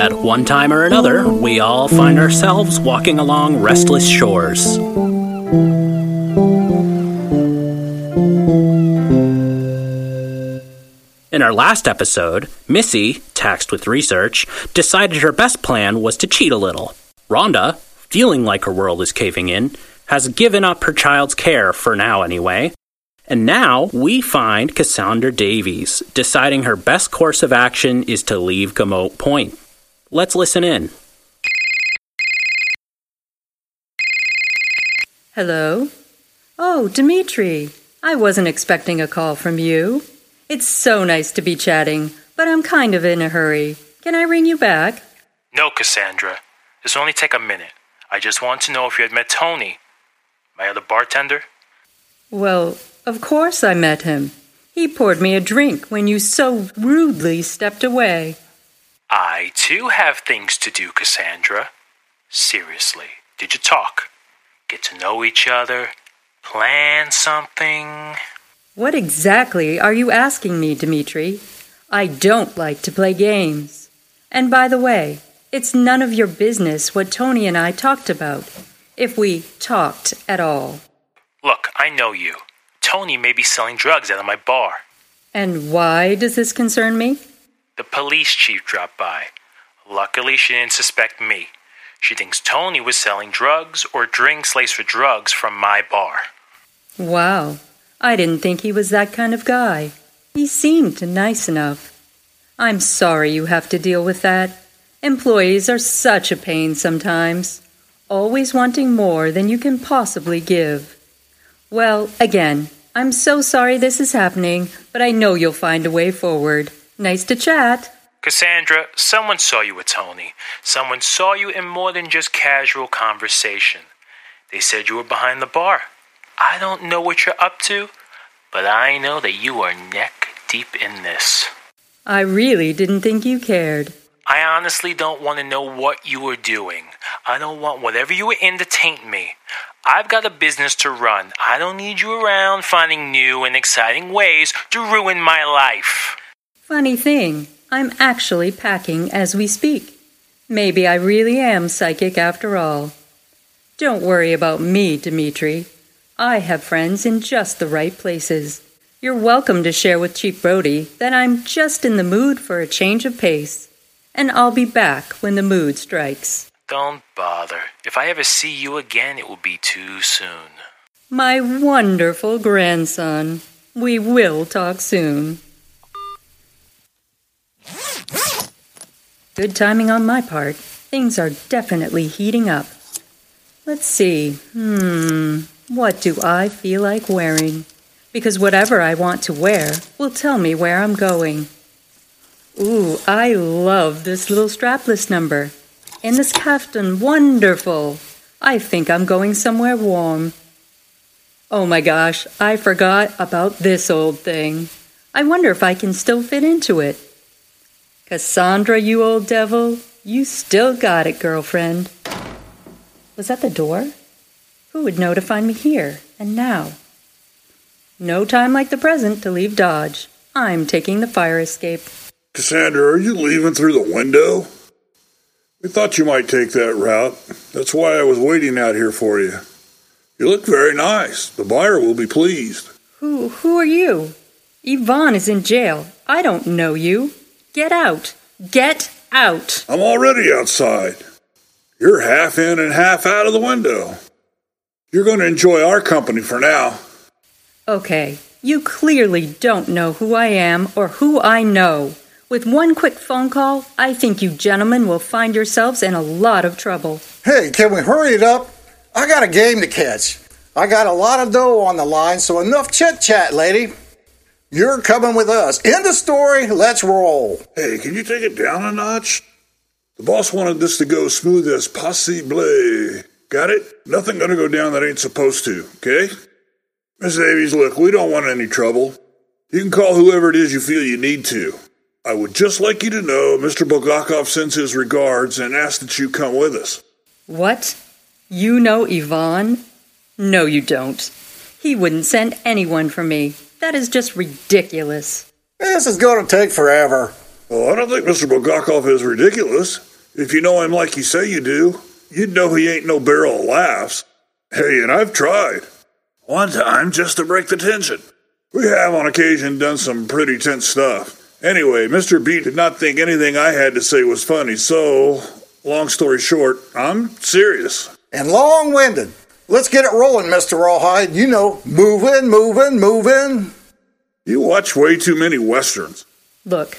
At one time or another, we all find ourselves walking along restless shores. In our last episode, Missy, taxed with research, decided her best plan was to cheat a little. Rhonda, feeling like her world is caving in, has given up her child's care, for now anyway. And now we find Cassandra Davies deciding her best course of action is to leave Gamote Point. Let's listen in. Hello? Oh, Dimitri. I wasn't expecting a call from you. It's so nice to be chatting, but I'm kind of in a hurry. Can I ring you back? No, Cassandra. This will only take a minute. I just want to know if you had met Tony, my other bartender. Well, of course I met him. He poured me a drink when you so rudely stepped away. I too have things to do, Cassandra. Seriously, did you talk? Get to know each other? Plan something? What exactly are you asking me, Dimitri? I don't like to play games. And by the way, it's none of your business what Tony and I talked about, if we talked at all. Look, I know you. Tony may be selling drugs out of my bar. And why does this concern me? The police chief dropped by. Luckily, she didn't suspect me. She thinks Tony was selling drugs or drinks laced with drugs from my bar. Wow, I didn't think he was that kind of guy. He seemed nice enough. I'm sorry you have to deal with that. Employees are such a pain sometimes, always wanting more than you can possibly give. Well, again, I'm so sorry this is happening, but I know you'll find a way forward. Nice to chat. Cassandra, someone saw you with Tony. Someone saw you in more than just casual conversation. They said you were behind the bar. I don't know what you're up to, but I know that you are neck deep in this. I really didn't think you cared. I honestly don't want to know what you were doing. I don't want whatever you were in to taint me. I've got a business to run. I don't need you around finding new and exciting ways to ruin my life. Funny thing, I'm actually packing as we speak. Maybe I really am psychic after all. Don't worry about me, Dimitri. I have friends in just the right places. You're welcome to share with Chief Brody that I'm just in the mood for a change of pace. And I'll be back when the mood strikes. Don't bother. If I ever see you again, it will be too soon. My wonderful grandson. We will talk soon. Good timing on my part. Things are definitely heating up. Let's see. Hmm. What do I feel like wearing? Because whatever I want to wear will tell me where I'm going. Ooh, I love this little strapless number. And this kaftan, wonderful. I think I'm going somewhere warm. Oh my gosh, I forgot about this old thing. I wonder if I can still fit into it. Cassandra, you old devil, you still got it, girlfriend. Was that the door? Who would know to find me here and now? No time like the present to leave Dodge. I'm taking the fire escape. Cassandra, are you leaving through the window? We thought you might take that route. That's why I was waiting out here for you. You look very nice. The buyer will be pleased. Who who are you? Yvonne is in jail. I don't know you. Get out. Get out. I'm already outside. You're half in and half out of the window. You're going to enjoy our company for now. Okay, you clearly don't know who I am or who I know. With one quick phone call, I think you gentlemen will find yourselves in a lot of trouble. Hey, can we hurry it up? I got a game to catch. I got a lot of dough on the line, so enough chit chat, lady. You're coming with us. End the story. Let's roll. Hey, can you take it down a notch? The boss wanted this to go smooth as possible. Got it? Nothing gonna go down that ain't supposed to, okay? Miss Davies, look, we don't want any trouble. You can call whoever it is you feel you need to. I would just like you to know Mr. Bulgakov sends his regards and asks that you come with us. What? You know Yvonne? No, you don't. He wouldn't send anyone for me. That is just ridiculous. This is going to take forever. Well, I don't think Mr. Bulgakov is ridiculous. If you know him like you say you do, you'd know he ain't no barrel of laughs. Hey, and I've tried. One time just to break the tension. We have on occasion done some pretty tense stuff. Anyway, Mr. B did not think anything I had to say was funny, so, long story short, I'm serious. And long winded. Let's get it rolling, Mr. Rawhide. You know, moving, moving, moving. You watch way too many westerns. Look,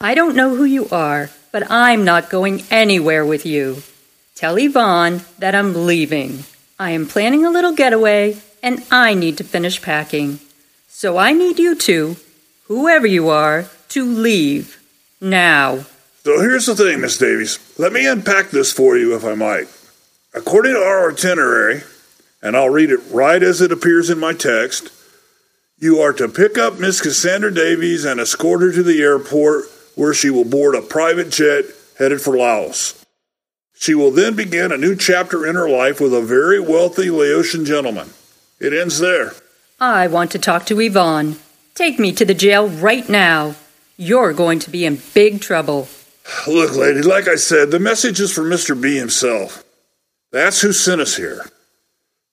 I don't know who you are, but I'm not going anywhere with you. Tell Yvonne that I'm leaving. I am planning a little getaway, and I need to finish packing. So I need you two, whoever you are, to leave. Now. So here's the thing, Miss Davies. Let me unpack this for you, if I might. According to our itinerary, and I'll read it right as it appears in my text, you are to pick up Miss Cassandra Davies and escort her to the airport where she will board a private jet headed for Laos. She will then begin a new chapter in her life with a very wealthy Laotian gentleman. It ends there. I want to talk to Yvonne. Take me to the jail right now. You're going to be in big trouble. Look, lady, like I said, the message is for Mr. B himself. That's who sent us here.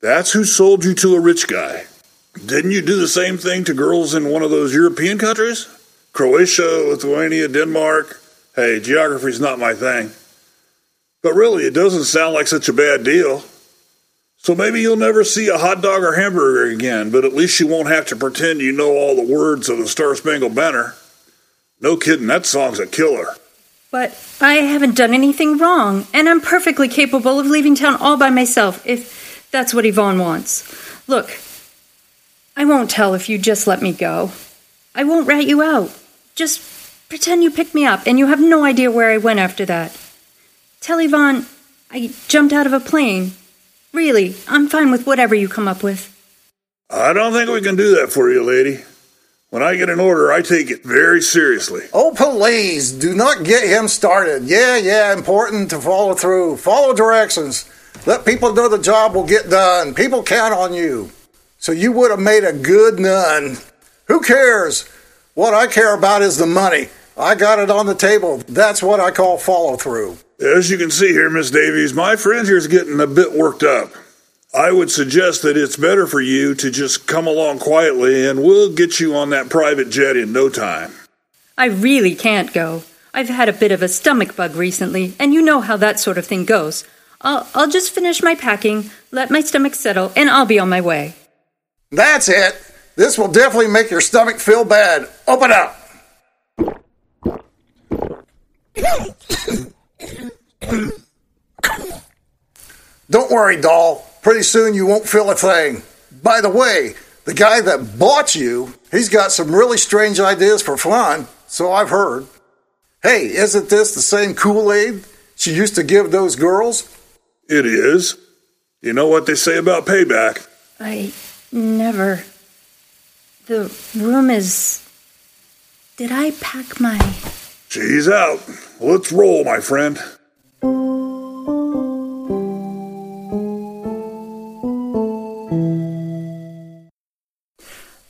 That's who sold you to a rich guy. Didn't you do the same thing to girls in one of those European countries? Croatia, Lithuania, Denmark. Hey, geography's not my thing. But really, it doesn't sound like such a bad deal. So maybe you'll never see a hot dog or hamburger again, but at least you won't have to pretend you know all the words of the Star Spangled Banner. No kidding, that song's a killer. But I haven't done anything wrong, and I'm perfectly capable of leaving town all by myself if that's what Yvonne wants. Look, I won't tell if you just let me go. I won't rat you out. Just pretend you picked me up and you have no idea where I went after that. Tell Yvonne I jumped out of a plane. Really, I'm fine with whatever you come up with. I don't think we can do that for you, lady. When I get an order, I take it very seriously. Oh, please, do not get him started. Yeah, yeah, important to follow through. Follow directions. Let people know the job will get done. People count on you. So you would have made a good nun. Who cares? What I care about is the money. I got it on the table. That's what I call follow through. As you can see here, Miss Davies, my friend here's getting a bit worked up. I would suggest that it's better for you to just come along quietly and we'll get you on that private jet in no time. I really can't go. I've had a bit of a stomach bug recently, and you know how that sort of thing goes. I'll, I'll just finish my packing, let my stomach settle, and I'll be on my way. That's it. This will definitely make your stomach feel bad. Open up. Don't worry, doll. Pretty soon you won't feel a thing. By the way, the guy that bought you, he's got some really strange ideas for fun, so I've heard. Hey, isn't this the same Kool Aid she used to give those girls? It is. You know what they say about payback. I never. The room is. Did I pack my. She's out. Let's roll, my friend.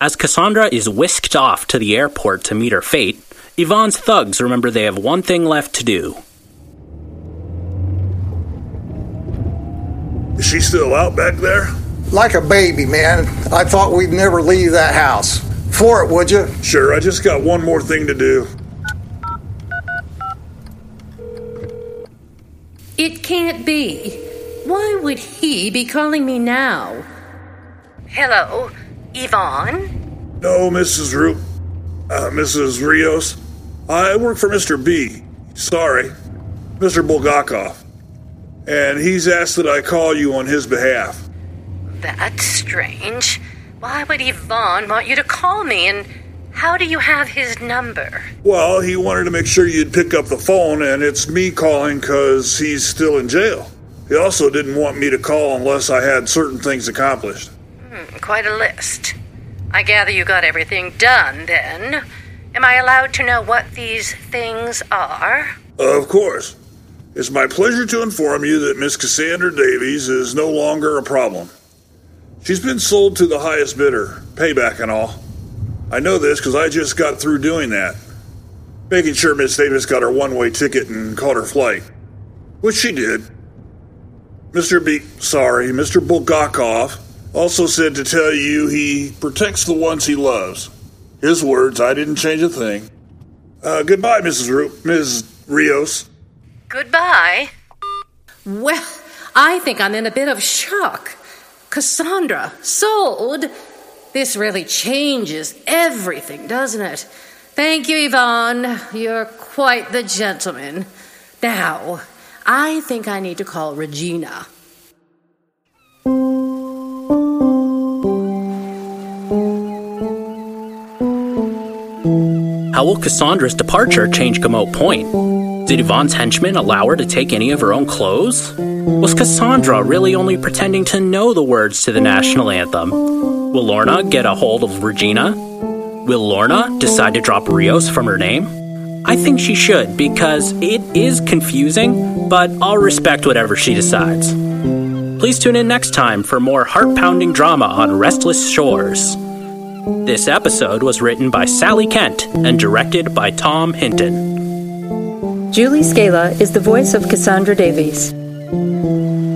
As Cassandra is whisked off to the airport to meet her fate, Yvonne's thugs remember they have one thing left to do. She still out back there? Like a baby, man. I thought we'd never leave that house. For it, would you? Sure, I just got one more thing to do. It can't be. Why would he be calling me now? Hello, Yvonne? No, Mrs. Ru. Uh, Mrs. Rios. I work for Mr. B. Sorry. Mr. Bulgakov. And he's asked that I call you on his behalf. That's strange. Why would Yvonne want you to call me, and how do you have his number? Well, he wanted to make sure you'd pick up the phone, and it's me calling because he's still in jail. He also didn't want me to call unless I had certain things accomplished. Hmm, quite a list. I gather you got everything done then. Am I allowed to know what these things are? Of course. It's my pleasure to inform you that Miss Cassandra Davies is no longer a problem. She's been sold to the highest bidder, payback and all. I know this because I just got through doing that. Making sure Miss Davis got her one way ticket and caught her flight. which she did. Mr. B, sorry, Mr. Bulgakov also said to tell you he protects the ones he loves. His words, I didn't change a thing. Uh, goodbye, Mrs. Ru- Ms. Rios. Goodbye. Well, I think I'm in a bit of shock. Cassandra, sold? This really changes everything, doesn't it? Thank you, Yvonne. You're quite the gentleman. Now, I think I need to call Regina. How will Cassandra's departure change Gamote Point? Did Yvonne's henchmen allow her to take any of her own clothes? Was Cassandra really only pretending to know the words to the national anthem? Will Lorna get a hold of Regina? Will Lorna decide to drop Rios from her name? I think she should because it is confusing, but I'll respect whatever she decides. Please tune in next time for more heart pounding drama on Restless Shores. This episode was written by Sally Kent and directed by Tom Hinton. Julie Scala is the voice of Cassandra Davies.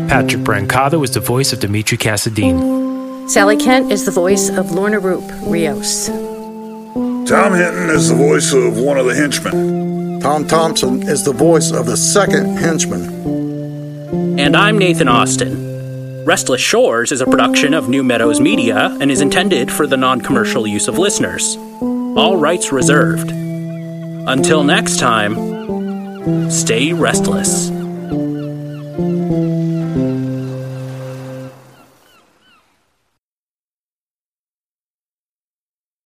Patrick Brancato is the voice of Dimitri Cassadine. Sally Kent is the voice of Lorna Roop, Rios. Tom Hinton is the voice of one of the henchmen. Tom Thompson is the voice of the second henchman. And I'm Nathan Austin. Restless Shores is a production of New Meadows Media and is intended for the non commercial use of listeners. All rights reserved. Until next time, stay restless.